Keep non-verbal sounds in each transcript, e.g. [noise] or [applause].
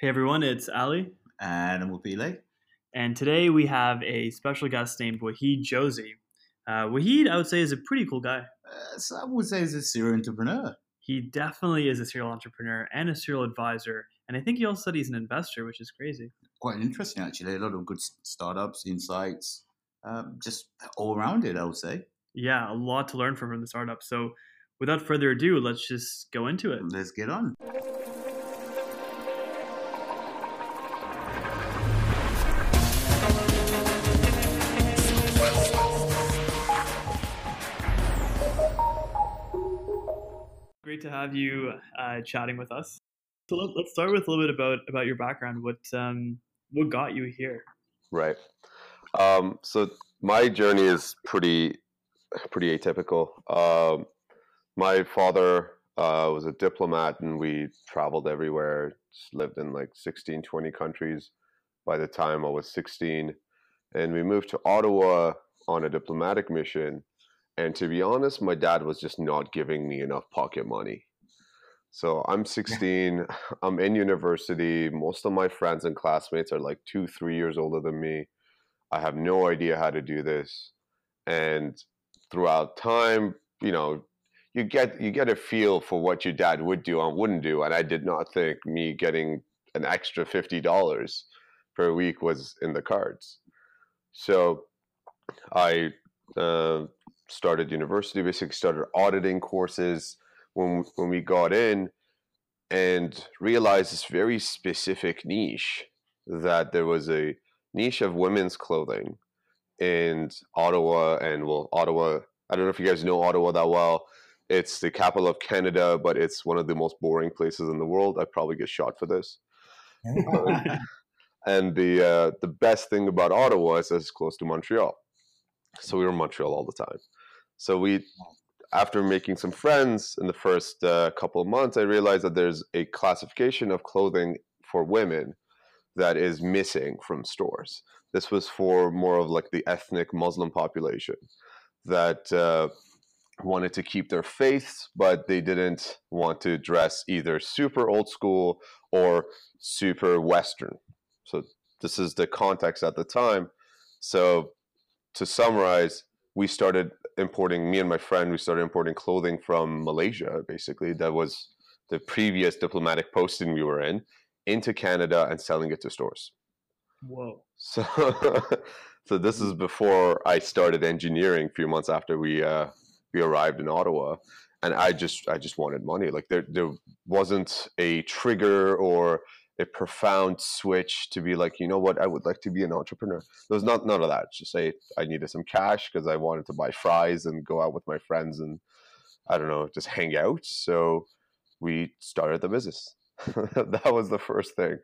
Hey everyone, it's Ali. And I'm Wapile. And today we have a special guest named Wahid Josie. Uh, Wahid, I would say, is a pretty cool guy. Uh, so I would say he's a serial entrepreneur. He definitely is a serial entrepreneur and a serial advisor. And I think he also said he's an investor, which is crazy. Quite interesting, actually. A lot of good startups, insights, um, just all around it, I would say. Yeah, a lot to learn from, from the startup. So without further ado, let's just go into it. Let's get on. Great to have you uh, chatting with us. So let, us start with a little bit about about your background. What um, what got you here? Right. Um, so my journey is pretty pretty atypical. Um, my father uh, was a diplomat, and we traveled everywhere. Lived in like 16, 20 countries by the time I was 16, and we moved to Ottawa on a diplomatic mission and to be honest, my dad was just not giving me enough pocket money. So I'm [laughs] 16, I'm in university. Most of my friends and classmates are like two, three years older than me. I have no idea how to do this. And throughout time, you know, you get you get a feel for what your dad would do and wouldn't do. And I did not think me getting an extra fifty dollars per week was in the cards. So I uh, started university, basically started auditing courses when when we got in, and realized this very specific niche that there was a niche of women's clothing in Ottawa, and well, Ottawa. I don't know if you guys know Ottawa that well. It's the capital of Canada, but it's one of the most boring places in the world. I probably get shot for this. and the uh, the best thing about Ottawa is it's close to Montreal, so we were in Montreal all the time. So we, after making some friends in the first uh, couple of months, I realized that there's a classification of clothing for women that is missing from stores. This was for more of like the ethnic Muslim population that uh, wanted to keep their faiths, but they didn't want to dress either super old school or super Western. So this is the context at the time. So to summarize, we started importing me and my friend we started importing clothing from malaysia basically that was the previous diplomatic posting we were in into canada and selling it to stores. Whoa. [laughs] So so this is before i started engineering a few months after we uh, we arrived in ottawa and i just i just wanted money. Like there there wasn't a trigger or a profound switch to be like, you know what, I would like to be an entrepreneur. There was not none of that. Just say I needed some cash because I wanted to buy fries and go out with my friends and I don't know, just hang out. So we started the business. [laughs] that was the first thing.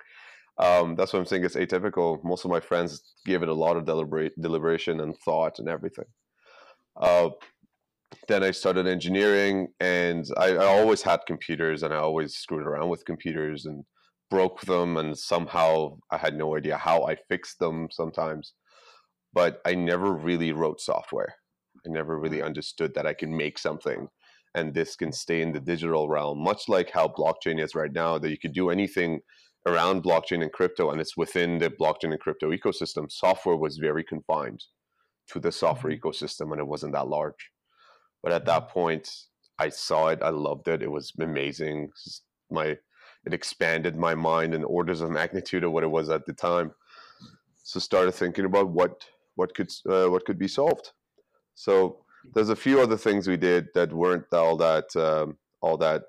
Um, that's what I'm saying. It's atypical. Most of my friends gave it a lot of deliberate deliberation and thought and everything. Uh, then I started engineering, and I, I, always had computers, and I always screwed around with computers and broke them and somehow I had no idea how I fixed them sometimes. But I never really wrote software. I never really understood that I can make something and this can stay in the digital realm, much like how blockchain is right now, that you could do anything around blockchain and crypto and it's within the blockchain and crypto ecosystem. Software was very confined to the software mm-hmm. ecosystem and it wasn't that large. But at that point, I saw it, I loved it, it was amazing. My it expanded my mind in orders of magnitude of what it was at the time. So started thinking about what what could uh, what could be solved. So there's a few other things we did that weren't all that um, all that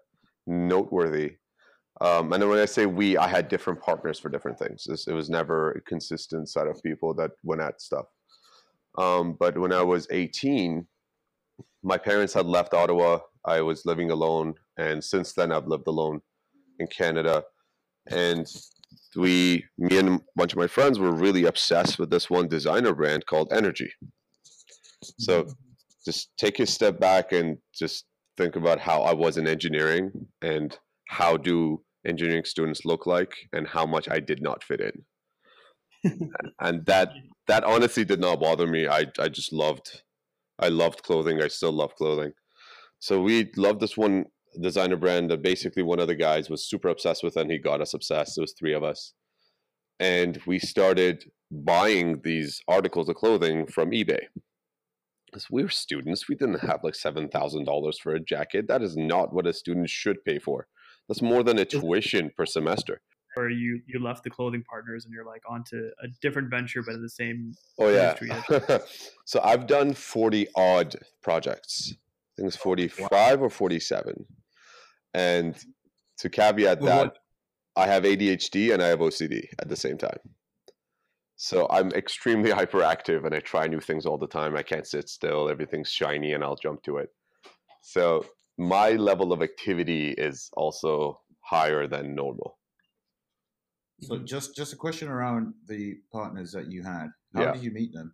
noteworthy. Um, and then when I say we, I had different partners for different things. It was never a consistent set of people that went at stuff. Um, but when I was 18, my parents had left Ottawa. I was living alone, and since then I've lived alone in Canada, and we, me and a bunch of my friends, were really obsessed with this one designer brand called Energy. So, just take a step back and just think about how I was in engineering and how do engineering students look like and how much I did not fit in. [laughs] and that that honestly did not bother me. I I just loved I loved clothing. I still love clothing. So we loved this one designer brand that basically one of the guys was super obsessed with, and he got us obsessed. It was three of us, and we started buying these articles of clothing from eBay. Because we were students, we didn't have like seven thousand dollars for a jacket. That is not what a student should pay for. That's more than a tuition per semester. Or you you left the clothing partners and you're like onto a different venture, but in the same. Oh yeah. industry. [laughs] so I've done forty odd projects. I think it's oh, forty-five or forty-seven. And to caveat Well, that, what- I have ADHD and I have OCD at the same time. So I'm extremely [laughs] hyperactive and I try new things all the time. I can't sit still. Everything's shiny and I'll jump to it. So my level of activity is also higher than normal. So mm-hmm. just just a question around the partners that you had. How Yeah. did you meet them?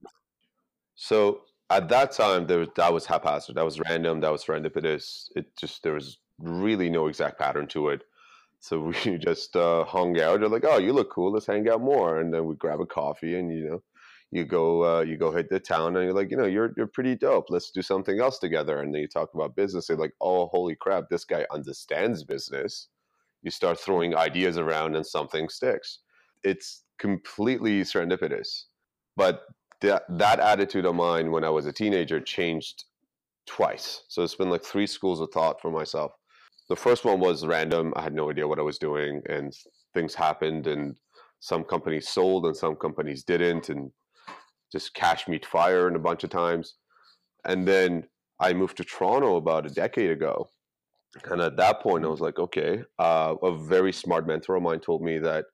So at that time, there was, that was haphazard. That was random. That was serendipitous. It just there was really no exact pattern to it. So we [laughs] just uh, hung out. They're like, "Oh, you look cool. Let's hang out more." And then we grab a coffee, and you know, you go uh, you go hit the town, and you're like, "You know, you're you're pretty dope. Let's do something else together." And then you talk about business. They're like, "Oh, holy crap! This guy understands business." You start throwing ideas around, and something sticks. It's completely serendipitous, but that that attitude of mine when I was a teenager changed twice. So it's been like three schools of thought for myself. The first one was random. I had no idea what I was doing, and things happened, and some companies sold and some companies didn't, and just cash meet fire and a bunch of times. And then I moved to Toronto about a decade ago. And at that point, I was like, okay, uh, a very smart mentor of mine told me that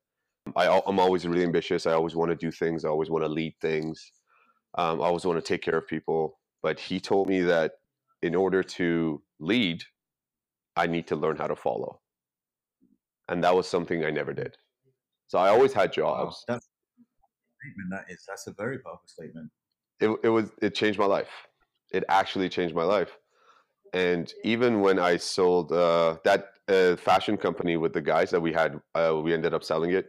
I, I'm always really ambitious. I always want to do things. I always want to lead things. Um, I always want to take care of people. But he told me that in order to lead, I need to learn how to follow. And that was something I never did. So I always had Wow, jobs. that's statement. That is that's a very powerful statement. It, it was it changed my life. It actually changed my life. And even when I sold uh, that uh, fashion company with the guys that we had, uh, we ended up selling it.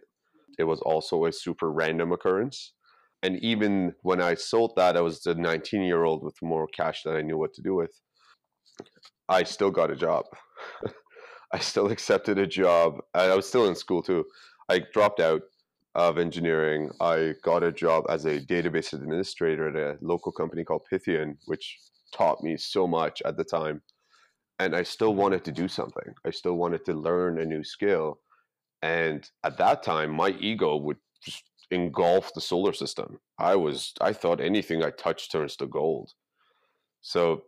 It was also a super random occurrence. And even when I sold that, I was a 19 year old with more cash than I knew what to do with. I still got a job. [laughs] I still accepted a job. I was still in school too. I dropped out of engineering. I got a job as a database administrator at a local company called Pythian, which taught me so much at the time. And I still wanted to do something. I still wanted to learn a new skill. And at that time, my ego would just engulf the solar system. I was, I thought anything I touched turns to gold. So,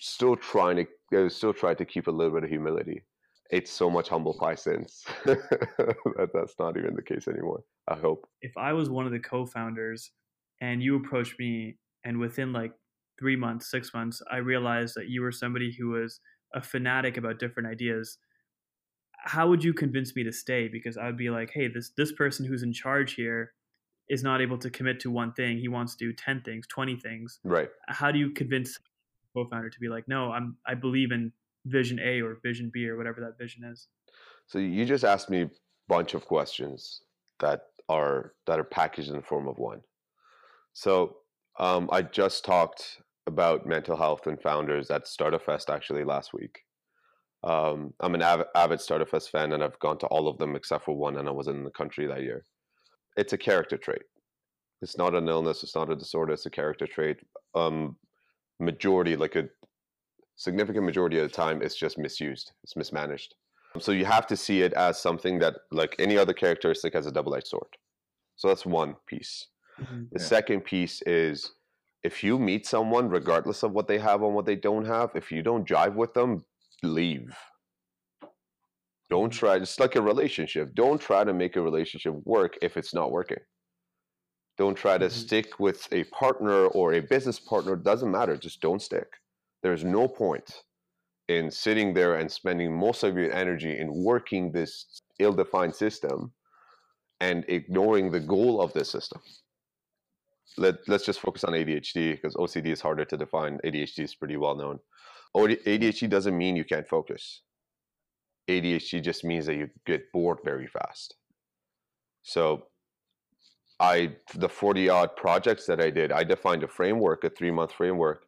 still trying to, I still trying to keep a little bit of humility. It's so much humble pie since [laughs] that that's not even the case anymore. I hope. if I was one of the co-founders and you approached me and within like three months, six months, I realized that you were somebody who was a fanatic about different ideas, how would you convince me to stay? Because I would be like, hey, this this person who's in charge here is not able to commit to one thing. He wants to do ten things, twenty things. Right. How do you convince co-founder to be like, no, I'm I believe in vision A or vision B or whatever that vision is? So you just asked me a bunch of questions that are that are packaged in the form of one. So um, I just talked about mental health and founders at Startup Fest actually last week. Um, I'm an avid, avid Startup Fest fan, and I've gone to all of them except for one, and I was in the country that year. It's a character trait. It's not an illness. It's not a disorder. It's a character trait. Um, majority, like a significant majority of the time, it's just misused. It's mismanaged. So you have to see it as something that, like any other characteristic, has a double-edged sword. So that's one piece. Mm-hmm, the Yeah. second piece is if you meet someone, regardless of what they have and what they don't have, if you don't jive with them, leave. Don't mm-hmm. try. It's like a relationship. Don't try to make a relationship work if it's not working. Don't try to Mhm. stick with a partner or a business partner. Doesn't matter. Just don't stick. There's no point in sitting there and spending most of your energy in working this ill-defined system and ignoring the goal of this system. Let, let's just focus on ADHD because OCD is harder to define. ADHD is pretty well known. ADHD doesn't mean you can't focus. ADHD just means that you get bored very fast. So, I the 40 odd projects that I did, I defined a framework, a three month framework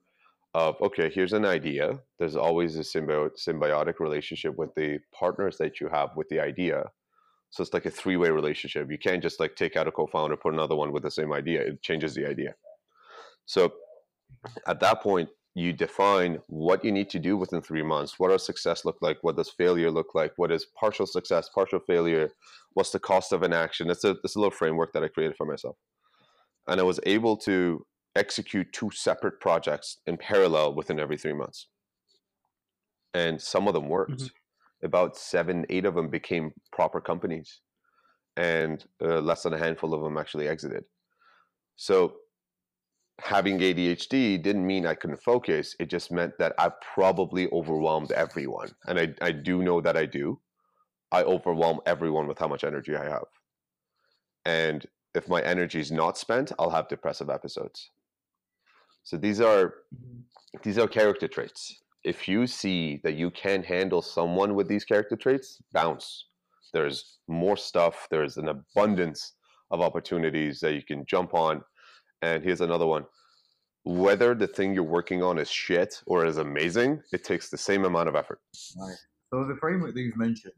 of okay, here's an idea. There's always a symbio- symbiotic relationship with the partners that you have with the idea. So it's like a three-way relationship. You can't just like take out a co-founder, put another one with the same idea. It changes the idea. So at that point, you define what you need to do within three months. What does success look like? What does failure look like? What is partial success, partial failure? What's the cost of inaction? It's a, it's a little framework that I created for myself. And I was able to execute two separate projects in parallel within every three months. And some of them worked. Mm-hmm. About seven, eight of them became proper companies. And uh, less than a handful of them actually exited. So having ADHD didn't mean I couldn't focus. It just meant that I probably overwhelmed everyone. And I, I do know that I do. I overwhelm everyone with how much energy I have. And if my energy is not spent, I'll have depressive episodes. So these are these are character traits. If you see that you can handle someone with these character traits, bounce. There's more stuff. There's an abundance of opportunities that you can jump on and here's another one. Whether the thing you're working on is shit or is amazing, it takes the same amount of effort. Right. So the framework that you've mentioned,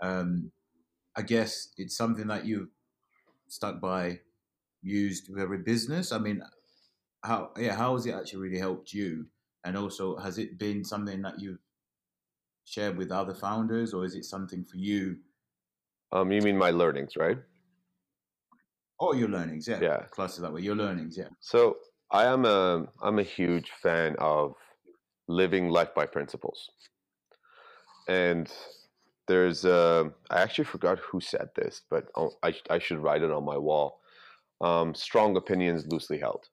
um, I guess it's something that you've stuck by, used with every business. I mean, how yeah, how has it actually really helped you? And also, has it been something that you've shared with other founders, or is it something for you? Um, you mean my learnings, right? Oh, your learnings, yeah. Yeah. Cluster that way. Your learnings, yeah. So I am a I'm a huge fan of living life by principles. And there's a, I actually forgot who said this, but I I should write it on my wall. Um, strong opinions loosely held.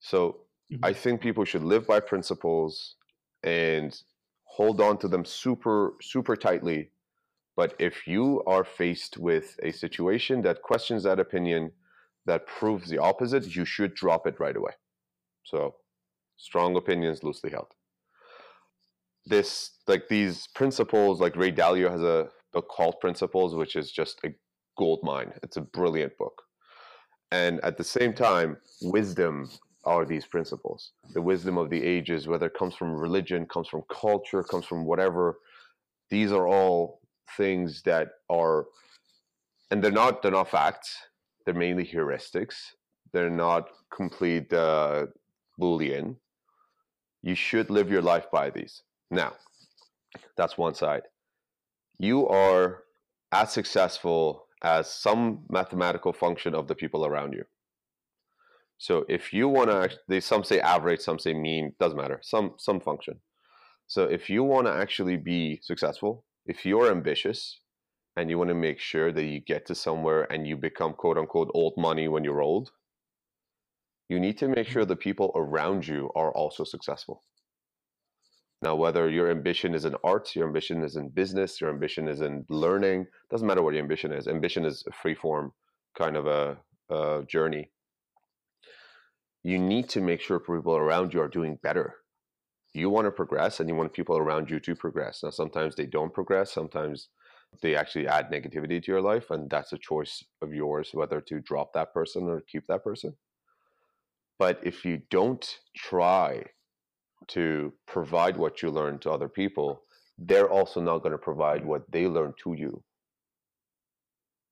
So mm-hmm. I think people should live by principles and hold on to them super super tightly but if you are faced with a situation that questions that opinion, that proves the opposite, you should drop it right away. So, strong opinions loosely held. This, like these principles, like Ray Dalio has a book called Principles, which is just a gold mine. It's a brilliant book. And at the same time, wisdom are these principles. The wisdom of the ages, whether it comes from religion, comes from culture, comes from whatever, these are all things that are and they're not they're not facts. They're mainly heuristics. They're not complete uh, boolean. You should live your life by these. Now that's one side. You are as successful as some mathematical function of the people around you. So if you want to they some say average some say mean doesn't matter. Some some function. So if you want to actually be successful if you're ambitious and you want to make sure that you get to somewhere and you become quote unquote old money when you're old, you need to make sure mm-hmm. the people around you are also successful. Now, whether your ambition is in arts, your ambition is in business, your ambition is in learning, doesn't matter what your ambition is. Ambition is a free form kind of a, a journey. You need to make sure people around you are doing better you want to progress and you want people around you to progress. Now, sometimes they don't progress, sometimes they actually add negativity to your life, and that's a choice of yours whether to drop that person or keep that person. But if you don't try to provide what you learn to other people, they're also not going to provide what they learn to you.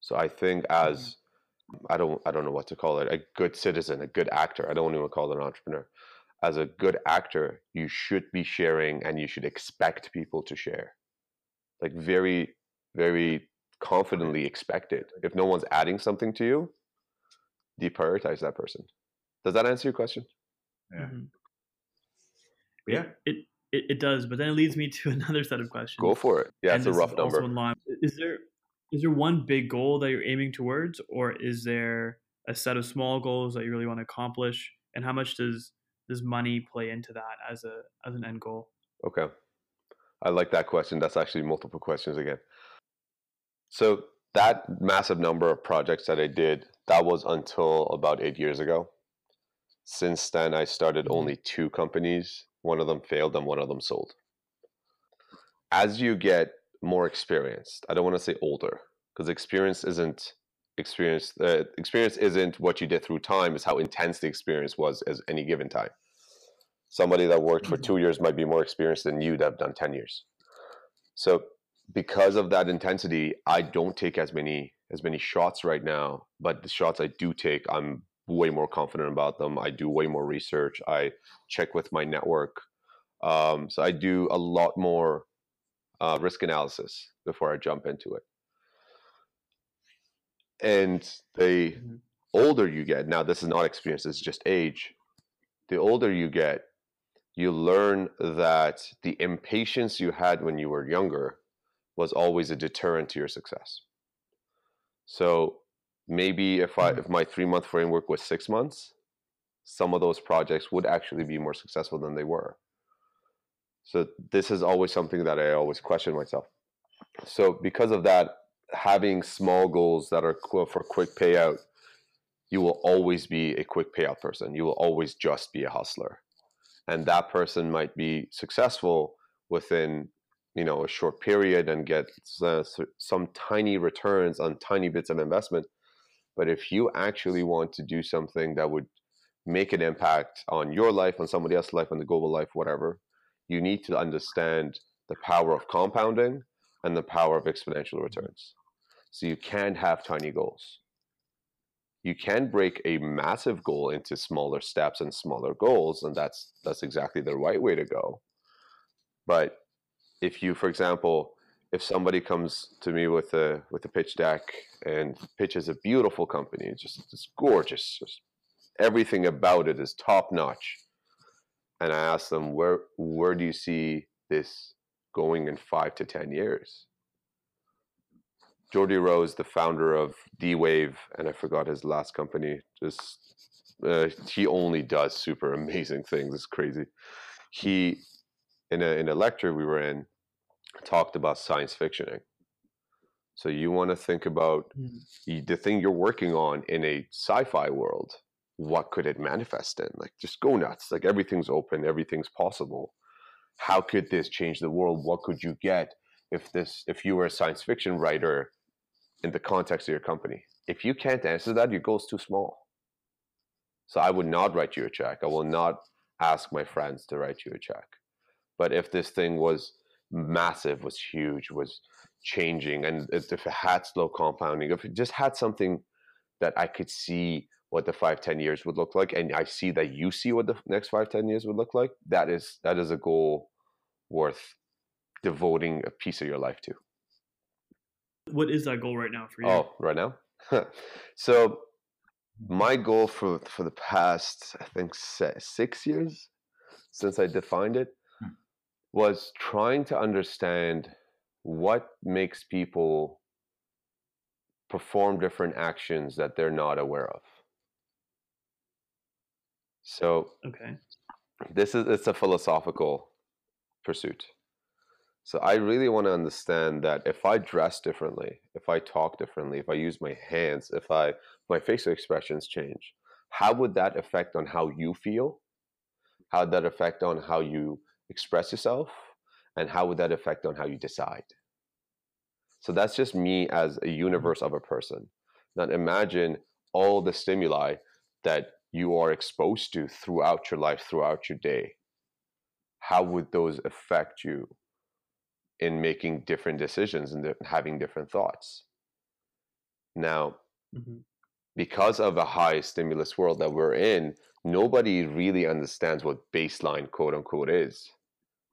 So I think as mm-hmm. I don't I don't know what to call it, a good citizen, a good actor. I don't want to even call it an entrepreneur as a good actor, you should be sharing and you should expect people to share. Like very, very confidently expect it. If no one's adding something to you, deprioritize that person. Does that answer your question? Yeah. Mm-hmm. Yeah. It, it, it does, but then it leads me [laughs] to another set of questions. Go for it. Yeah, and it's a rough number. Is there is there one big goal that you're aiming towards, or is there a set of small goals that you really want to accomplish? And how much does does money play into that as a as an end goal? Okay. I like that question. That's actually multiple questions again. So that massive number of projects that I did, that was until about eight years ago. Since then, I started mm-hmm. only two companies. One of them failed and one of them sold. As you get more experienced, I don't want to say older, because experience isn't experience uh, experience isn't what you did through time is how intense the experience was as any given time Somebody that worked for Mhm. two years might be more experienced than you that have done 10 years. So because of that intensity, I don't take as many as many shots right now. But the shots I do take, I'm way more confident about them. I do way more research. I check with my network. Um, so I do a lot more uh, risk analysis before I jump into it. And the Mhm. older you get, now this is not experience, it's just age. The older you get, you learn that the impatience you had when you were younger was always a deterrent to your success. So maybe if I Mhm. if my three month framework was six months, some of those projects would actually be more successful than they were. So this is always something that I always question myself. So because of that, having small goals that are for quick payout, you will always be a quick payout person. You will always just be a hustler, and that person might be successful within you know a short period and get some tiny returns on tiny bits of investment. But if you actually want to do something that would make an impact on your life, on somebody else's life, on the global life, whatever, you need to understand the power of compounding and the power of exponential returns. So you can't have tiny goals. You can break a massive goal into smaller steps and smaller goals, and that's that's exactly the right way to go. But if you, for example, if somebody comes to me with a with a pitch deck and pitches a beautiful company, it's just it's gorgeous, just everything about it is top notch, and I ask them where where do you see this going in five to ten years? Geordie Rose, the founder of D Wave, and I forgot his last company. Just uh, he only does super amazing things. It's crazy. He in a in a lecture we were in talked about science fictioning. So you want to think about Mhm. the thing you're working on in a sci-fi world. What could it manifest in? Like just go nuts. Like everything's open, everything's possible. How could this change the world? What could you get if this if you were a science fiction writer in the context of your company? If you can't answer that, your goal's too small. So I would not write you a check. I will not ask my friends to write you a check. But if this thing was massive, was huge, was changing, and if it had slow compounding, if it just had something that I could see what the five, ten years would look like, and I see that you see what the next five, ten years would look like, that is that is a goal worth devoting a piece of your life to. What is that goal right now for you? Oh, right now. [laughs] so my goal for for the past, I think, six years since I defined it, Hmm. was trying to understand what makes people perform different actions that they're not aware of. So Okay. this is it's a philosophical pursuit. So I really want to understand that if I dress differently, if I talk differently, if I use my hands, if I my facial expressions change, how would that affect on how you feel? How would that affect on how you express yourself? And how would that affect on how you decide? So that's just me as a mm-hmm. universe of a person. Now imagine all the stimuli that you are exposed to throughout your life, throughout your day. How would those affect you in making different decisions and having different thoughts? Now, Mhm. because of a high stimulus world that we're in, nobody really understands what baseline quote unquote is.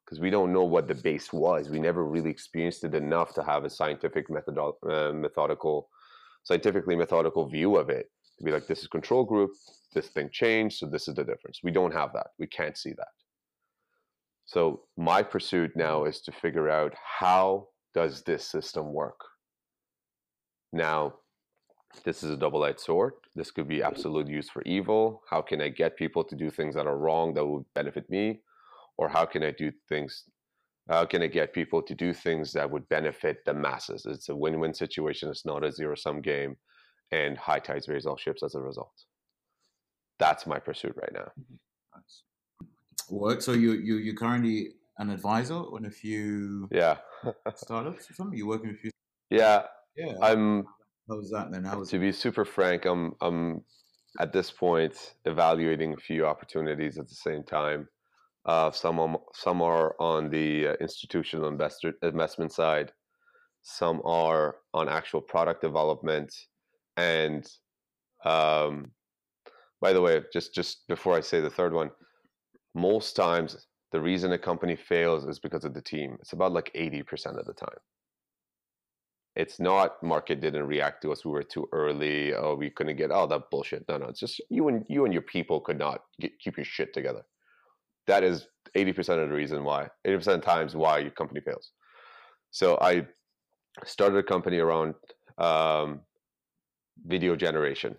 Because we don't know what the base was. We never really experienced it enough to have a scientific methodo- uh, methodical, scientifically methodical view of it. To be like, this is control group, this thing changed, so this is the difference. We don't have that. We can't see that. So my pursuit now is to figure out how does this system work. Now, this is a double-edged sword. This could be absolute use for evil. How can I get people to do things that are wrong that would benefit me, or how can I do things? How can I get people to do things that would benefit the masses? It's a win-win situation. It's not a zero-sum game, and high tides raise all ships as a result. That's my pursuit right now. Nice. Work. So you you you're currently an advisor on a few Yeah, [laughs] startups or something. You're working with a few. yeah. Yeah. I'm How's that then? How was to be super frank. I'm I'm at this point evaluating a few opportunities at the same time. Uh, some are, some are on the uh, institutional investor investment side. Some are on actual product development. And um, by the way, just just before I say the third one, most times the reason a company fails is because of the team. It's about like eighty percent of the time. It's not market didn't react to us we were too early oh we couldn't get all that bullshit. No no it's just you and you and your people could not get, keep your shit together. That is 80% of the reason why 80% of times why your company fails. So i started a company around um, video generation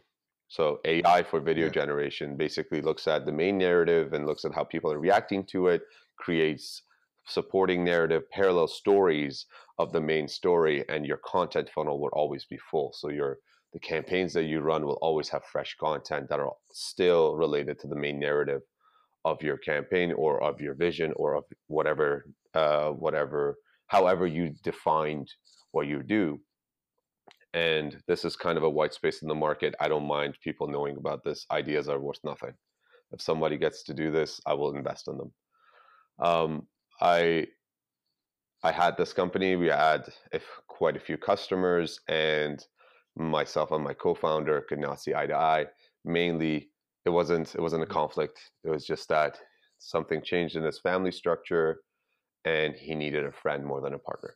so ai for video yeah. generation basically looks at the main narrative and looks at how people are reacting to it creates supporting narrative parallel stories of the main story and your content funnel will always be full so your the campaigns that you run will always have fresh content that are still related to the main narrative of your campaign or of your vision or of whatever uh, whatever however you defined what you do and this is kind of a white space in the market i don't mind people knowing about this ideas are worth nothing if somebody gets to do this i will invest in them um, i I had this company. We had if, quite a few customers, and myself and my co-founder could not see eye to eye. Mainly, it wasn't it wasn't a mm-hmm. conflict. It was just that something changed in his family structure, and he needed a friend more than a partner.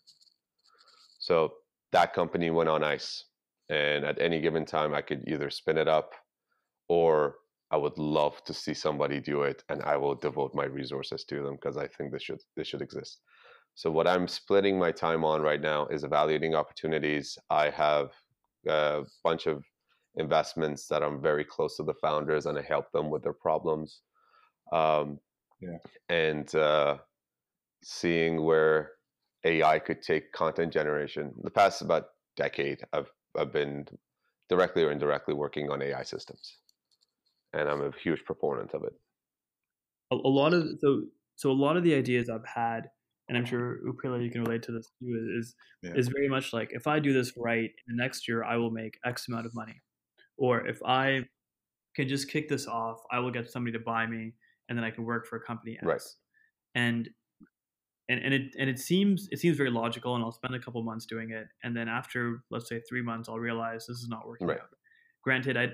So that company went on ice, and at any given time, I could either spin it up, or I would love to see somebody do it, and I will devote my resources to them because I think this should this should exist. So what I'm splitting my time on right now is evaluating opportunities. I have a bunch of investments that I'm very close to the founders and I help them with their problems. Um, yeah. And uh, seeing where AI could take content generation. The past about decade, I've I've been directly or indirectly working on AI systems, and I'm a huge proponent of it. A, a lot of so so a lot of the ideas I've had and I'm sure Upila you can relate to this too, is yeah. is very much like if I do this right, in the next year I will make X amount of money, or if I can just kick this off, I will get somebody to buy me, and then I can work for a company X. Right. And and and it and it seems it seems very logical, and I'll spend a couple months doing it, and then after let's say three months, I'll realize this is not working right. out. Granted, I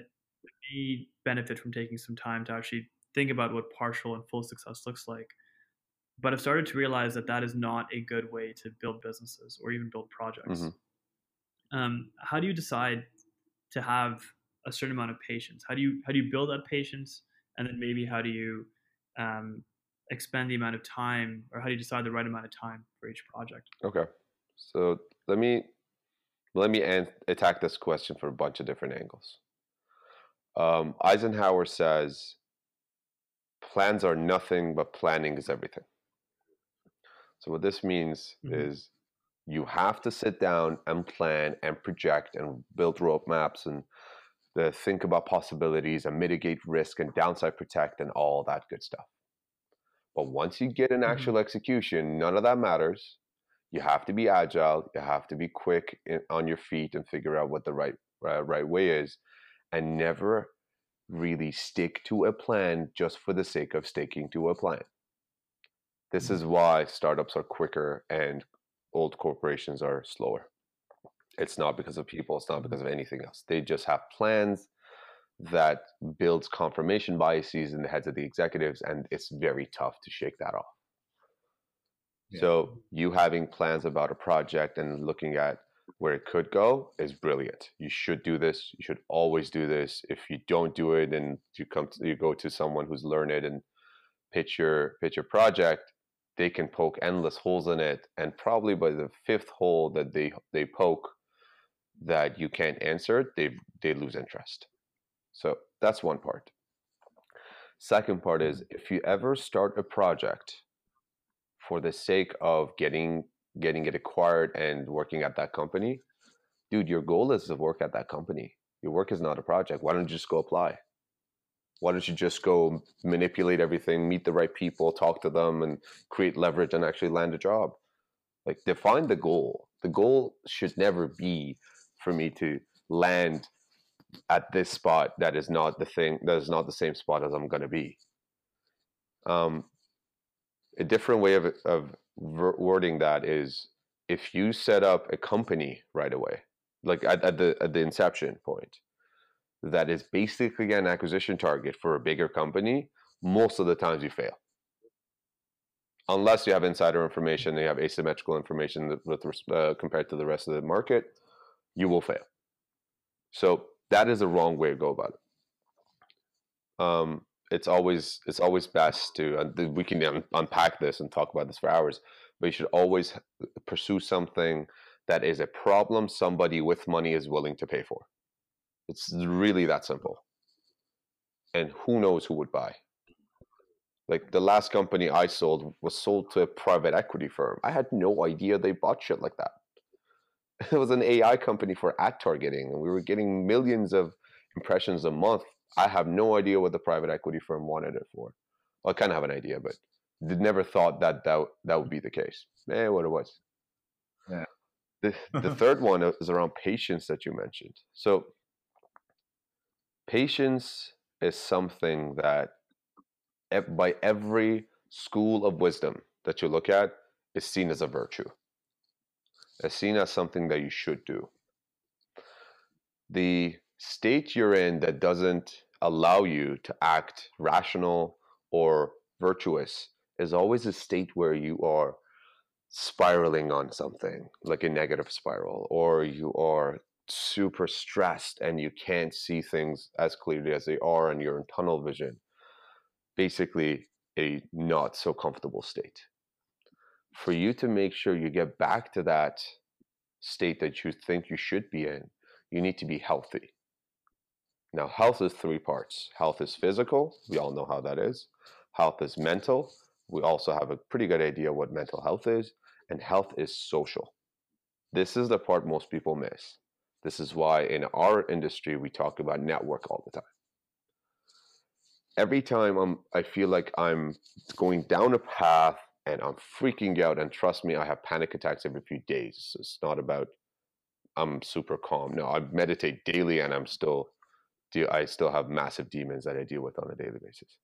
benefit from taking some time to actually think about what partial and full success looks like but I've started to realize that that is not a good way to build businesses or even build projects. Mm-hmm. Um, how do you decide to have a certain amount of patience? How do you how do you build that patience, and then maybe how do you um, expend the amount of time, or how do you decide the right amount of time for each project? Okay, so let me let me an- attack this question from a bunch of different angles. Um, Eisenhower says, "Plans are nothing, but planning is everything." So what this means mm-hmm. is you have to sit down and plan and project and build roadmaps and the, think about possibilities and mitigate risk and downside protect and all that good stuff. But once you get an mm-hmm. actual mm-hmm. execution, none of that matters. You have to be agile. You have to be quick in, on your feet and figure out what the right uh, right way is, and never really stick to a plan just for the sake of sticking to a plan. This is why startups are quicker and old corporations are slower. It's not because of people, it's not because of anything else. They just have plans that builds confirmation biases in the heads of the executives, and it's very tough to shake that off. Yeah. So you having plans about a project and looking at where it could go is brilliant. You should do this. You should always do this. If you don't do it and you come to, you go to someone who's learned and pitch your pitch your project, they can poke endless holes in it and probably by the fifth hole that they they poke that you can't answer they they lose interest so that's one part second part is mm-hmm. if you ever start a project for the sake of getting getting it acquired and working at that company dude your goal is to work at that company your work is not a project why don't you just go apply why don't you just go manipulate everything, meet the right people, talk to them, and create leverage and actually land a job? Like, define the goal. The goal should never be for me to land at this spot that is not the thing, that is not the same spot as I'm going to be. Um, a different way of, of wording that is if you set up a company right away, like at, at the at the inception point, that is basically an acquisition target for a bigger company, most of the times you fail. Unless you have insider information, you have asymmetrical information with uh, compared to the rest of the market, you will fail. So that is the wrong way to go about it. Um, it's always it's always best to uh, we can un- unpack this and talk about this for hours, but you should always pursue something that is a problem somebody with money is willing to pay for. It's really that simple. And who knows who would buy? Like the last company I sold was sold to a private equity firm. I had no idea they bought shit like that. [laughs] It was an AI company for ad targeting, and we were getting millions of impressions a month. I have no idea what the private equity firm wanted it for. Well, I kind of have an idea, but never thought that that, that would be the case. Eh, what it was. Yeah. The, the [laughs] third one is around patience that you mentioned. So, patience is something that by every school of wisdom that you look at is seen as a virtue. It's seen as something that you should do. The state you're in that doesn't allow you to act rational or virtuous is always a state where you are spiraling on something, like a negative spiral, or you are super stressed and you can't see things as clearly as they are and you're in tunnel vision basically a not so comfortable state. For you to make sure you get back to that state that you think you should be in, you need to be healthy. Now, health is three parts health is physical, we all know how that is, health is mental, we also have a pretty good idea what mental health is, and health is social. This is the part most people miss. This is why in our industry we talk about network all the time every time I'm I feel like I'm going down a path and I'm freaking out and trust me I have panic attacks every few days. It's not about I'm super calm. No, I meditate daily and I'm still I still have massive demons that I deal with on a daily basis.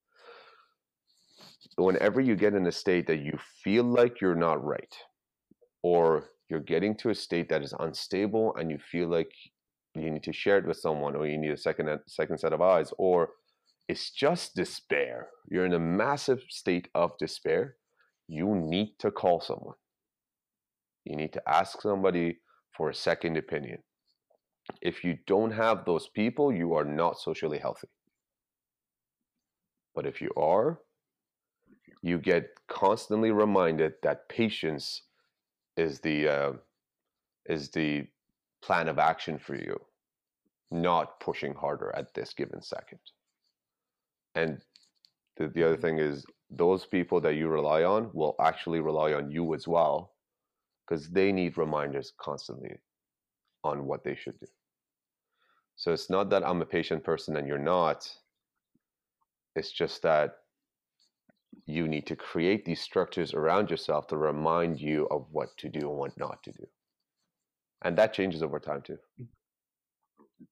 Whenever you get in a state that you feel like you're not right or you're getting to a state that is unstable and you feel like you need to share it with someone or you need a second uh, second set of eyes or it's just despair. You're in a massive state of despair. You need to call someone. You need to ask somebody for a second opinion. If you don't have those people, you are not socially healthy. But if you are, you get constantly reminded that patience is the uh, is the plan of action for you, not pushing harder at this given second and the, the other thing is those people that you rely on will actually rely on you as well because they need reminders constantly on what they should do. So it's not that i'm a patient person and you're not. It's just that you need to create these structures around yourself to remind you of what to do and what not to do. And that changes over time too mm.